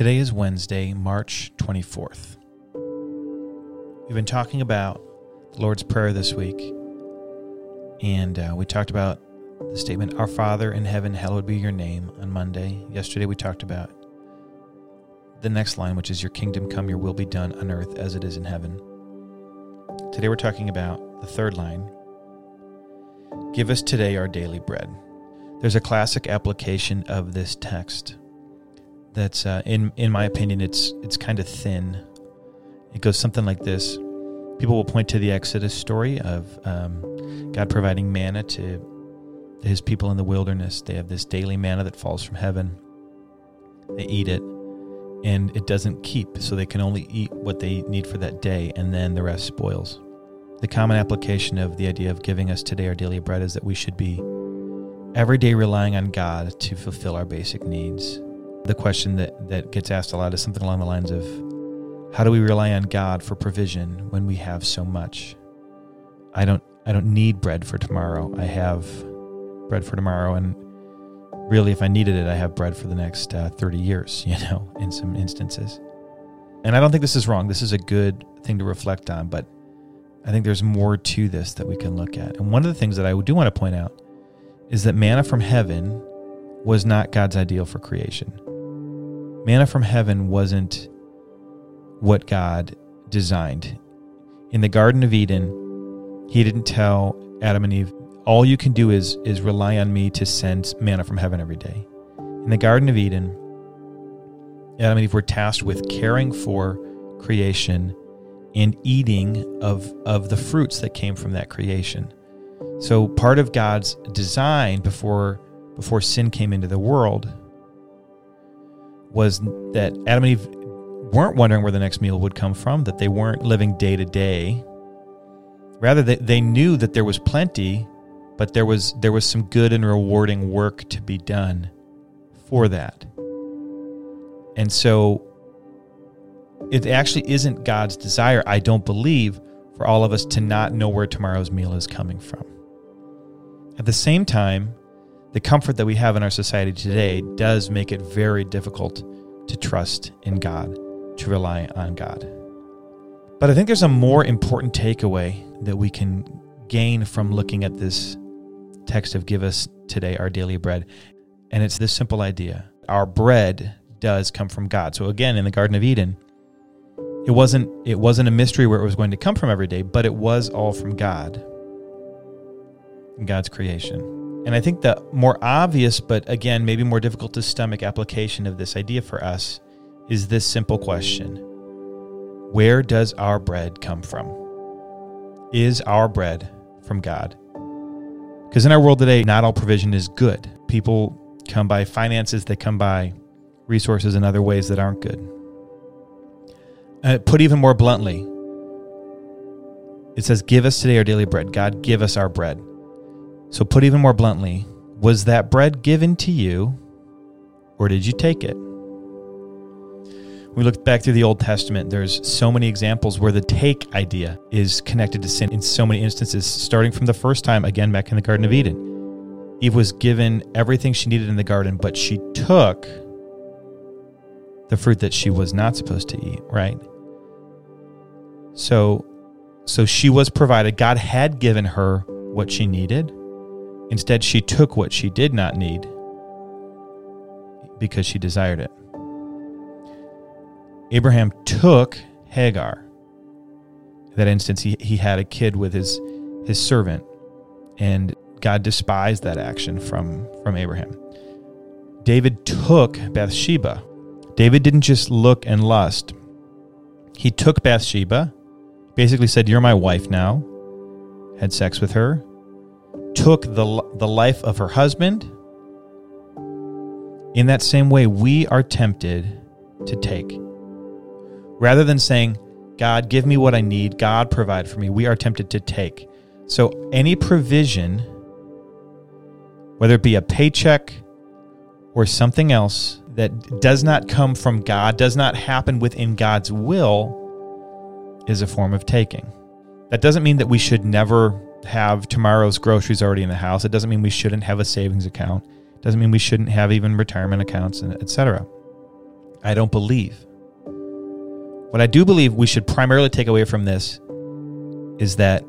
Today is Wednesday, March 24th. We've been talking about the Lord's Prayer this week, and uh, we talked about the statement, Our Father in heaven, hallowed be your name, on Monday. Yesterday, we talked about the next line, which is, Your kingdom come, your will be done on earth as it is in heaven. Today, we're talking about the third line Give us today our daily bread. There's a classic application of this text that's uh, in in my opinion it's it's kind of thin. It goes something like this: People will point to the Exodus story of um, God providing manna to His people in the wilderness. They have this daily manna that falls from heaven. They eat it, and it doesn't keep, so they can only eat what they need for that day, and then the rest spoils. The common application of the idea of giving us today our daily bread is that we should be every day relying on God to fulfill our basic needs the question that, that gets asked a lot is something along the lines of how do we rely on God for provision when we have so much? I don't I don't need bread for tomorrow. I have bread for tomorrow and really if I needed it I have bread for the next uh, 30 years, you know, in some instances. And I don't think this is wrong. This is a good thing to reflect on, but I think there's more to this that we can look at. And one of the things that I do want to point out is that manna from heaven was not God's ideal for creation manna from heaven wasn't what God designed. In the Garden of Eden, he didn't tell Adam and Eve, all you can do is, is rely on me to send manna from heaven every day. In the Garden of Eden, Adam and Eve were tasked with caring for creation and eating of, of the fruits that came from that creation. So part of God's design before before sin came into the world was that Adam and Eve weren't wondering where the next meal would come from, that they weren't living day to day. Rather, they, they knew that there was plenty, but there was there was some good and rewarding work to be done for that. And so it actually isn't God's desire, I don't believe, for all of us to not know where tomorrow's meal is coming from. At the same time, the comfort that we have in our society today does make it very difficult to trust in God, to rely on God. But I think there's a more important takeaway that we can gain from looking at this text of Give us today our daily bread. And it's this simple idea our bread does come from God. So again, in the Garden of Eden, it wasn't it wasn't a mystery where it was going to come from every day, but it was all from God. God's creation. And I think the more obvious, but again, maybe more difficult to stomach application of this idea for us is this simple question Where does our bread come from? Is our bread from God? Because in our world today, not all provision is good. People come by finances, they come by resources in other ways that aren't good. Uh, put even more bluntly, it says, Give us today our daily bread. God, give us our bread. So, put even more bluntly, was that bread given to you, or did you take it? we look back through the Old Testament, there's so many examples where the take idea is connected to sin in so many instances, starting from the first time, again, back in the Garden of Eden. Eve was given everything she needed in the garden, but she took the fruit that she was not supposed to eat, right? So so she was provided. God had given her what she needed. Instead, she took what she did not need because she desired it. Abraham took Hagar. That instance, he, he had a kid with his, his servant, and God despised that action from, from Abraham. David took Bathsheba. David didn't just look and lust, he took Bathsheba, basically said, You're my wife now, had sex with her, took the, the life of her husband, in that same way, we are tempted to take. Rather than saying, God, give me what I need, God, provide for me, we are tempted to take. So, any provision, whether it be a paycheck or something else that does not come from God, does not happen within God's will, is a form of taking. That doesn't mean that we should never have tomorrow's groceries already in the house. It doesn't mean we shouldn't have a savings account. It doesn't mean we shouldn't have even retirement accounts, and etc. I don't believe. What I do believe we should primarily take away from this is that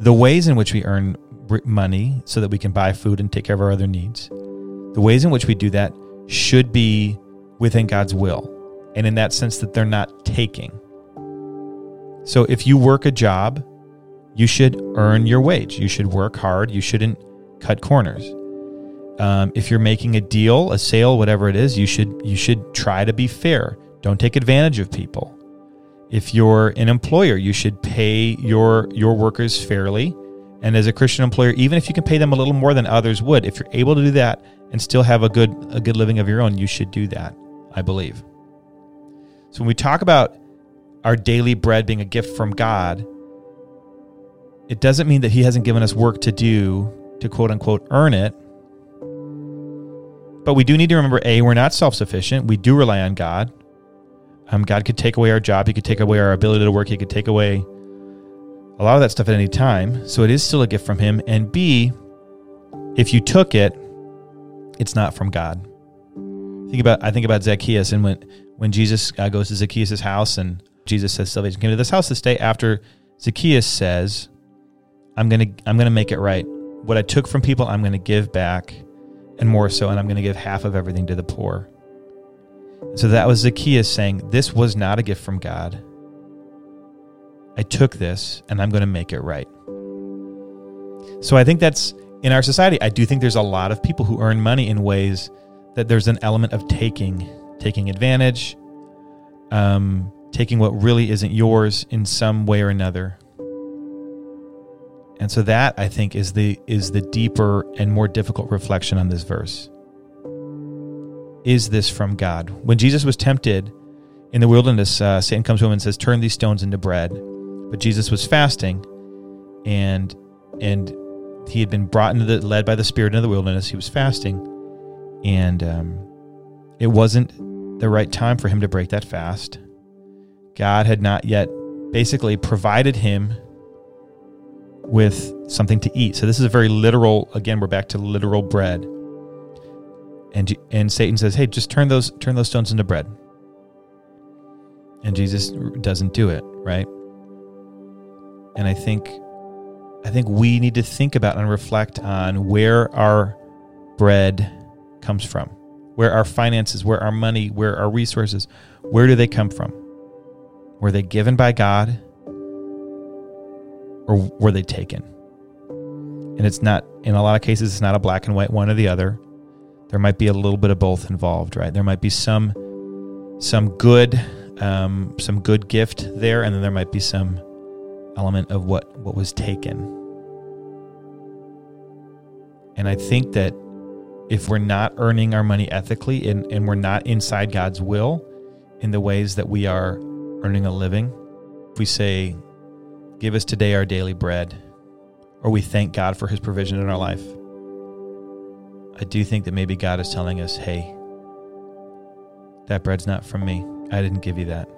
the ways in which we earn money so that we can buy food and take care of our other needs, the ways in which we do that should be within God's will. And in that sense, that they're not taking. So if you work a job, you should earn your wage. You should work hard. You shouldn't cut corners. Um, if you're making a deal, a sale, whatever it is, you should you should try to be fair. Don't take advantage of people. If you're an employer, you should pay your your workers fairly. And as a Christian employer, even if you can pay them a little more than others would, if you're able to do that and still have a good a good living of your own, you should do that, I believe. So when we talk about our daily bread being a gift from God, it doesn't mean that he hasn't given us work to do to quote unquote earn it. But we do need to remember A, we're not self sufficient. We do rely on God. Um, God could take away our job. He could take away our ability to work. He could take away a lot of that stuff at any time. So it is still a gift from Him. And B, if you took it, it's not from God. Think about I think about Zacchaeus and when when Jesus uh, goes to Zacchaeus' house and Jesus says salvation came to this house this day after Zacchaeus says, I'm gonna I'm gonna make it right. What I took from people, I'm gonna give back, and more so, and I'm gonna give half of everything to the poor. So that was Zacchaeus saying, This was not a gift from God. I took this and I'm to make it right. So I think that's in our society. I do think there's a lot of people who earn money in ways that there's an element of taking, taking advantage, um, taking what really isn't yours in some way or another. And so that I think is the is the deeper and more difficult reflection on this verse. Is this from God? When Jesus was tempted in the wilderness, uh, Satan comes to him and says, "Turn these stones into bread." But Jesus was fasting, and and he had been brought into the led by the Spirit into the wilderness. He was fasting, and um, it wasn't the right time for him to break that fast. God had not yet basically provided him with something to eat. So this is a very literal. Again, we're back to literal bread. And and Satan says, "Hey, just turn those turn those stones into bread." And Jesus doesn't do it, right? And I think I think we need to think about and reflect on where our bread comes from, where our finances, where our money, where our resources, where do they come from? Were they given by God or were they taken? And it's not, in a lot of cases, it's not a black and white one or the other. There might be a little bit of both involved, right? There might be some some good um, some good gift there, and then there might be some element of what, what was taken. And I think that if we're not earning our money ethically and, and we're not inside God's will in the ways that we are earning a living, if we say, Give us today our daily bread, or we thank God for his provision in our life, I do think that maybe God is telling us, Hey, that bread's not from me. I didn't give you that.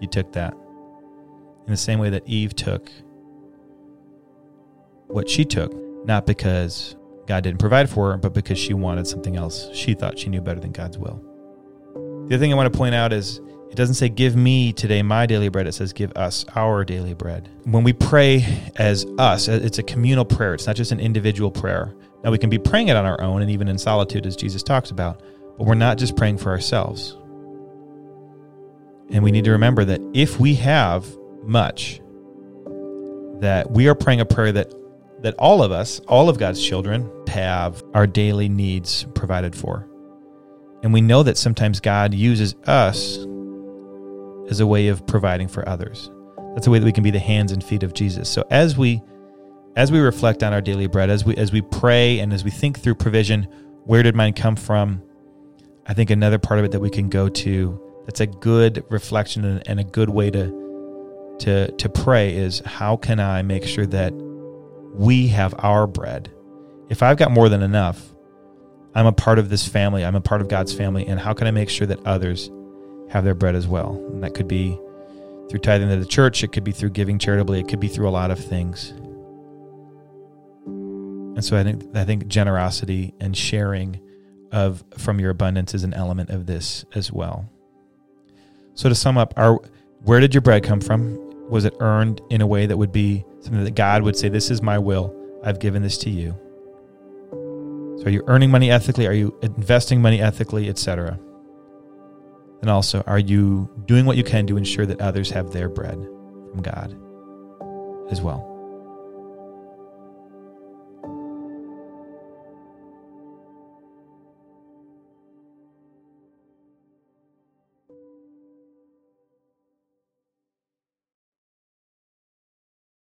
You took that in the same way that Eve took what she took, not because God didn't provide for her, but because she wanted something else. She thought she knew better than God's will. The other thing I want to point out is it doesn't say, Give me today my daily bread. It says, Give us our daily bread. When we pray as us, uh, it's a communal prayer, it's not just an individual prayer. Now, we can be praying it on our own and even in solitude, as Jesus talks about, but we're not just praying for ourselves. And we need to remember that if we have much that we are praying a prayer that that all of us, all of God's children have our daily needs provided for. And we know that sometimes God uses us as a way of providing for others. That's a way that we can be the hands and feet of Jesus. So as we as we reflect on our daily bread, as we as we pray and as we think through provision, where did mine come from? I think another part of it that we can go to that's a good reflection and a good way to to to pray is how can I make sure that we have our bread? If I've got more than enough, I'm a part of this family. I'm a part of God's family, and how can I make sure that others have their bread as well. And that could be through tithing to the church, it could be through giving charitably, it could be through a lot of things. And so I think I think generosity and sharing of from your abundance is an element of this as well. So to sum up, our where did your bread come from? Was it earned in a way that would be something that God would say, This is my will, I've given this to you? So are you earning money ethically? Are you investing money ethically, etc.? And also, are you doing what you can to ensure that others have their bread from God as well?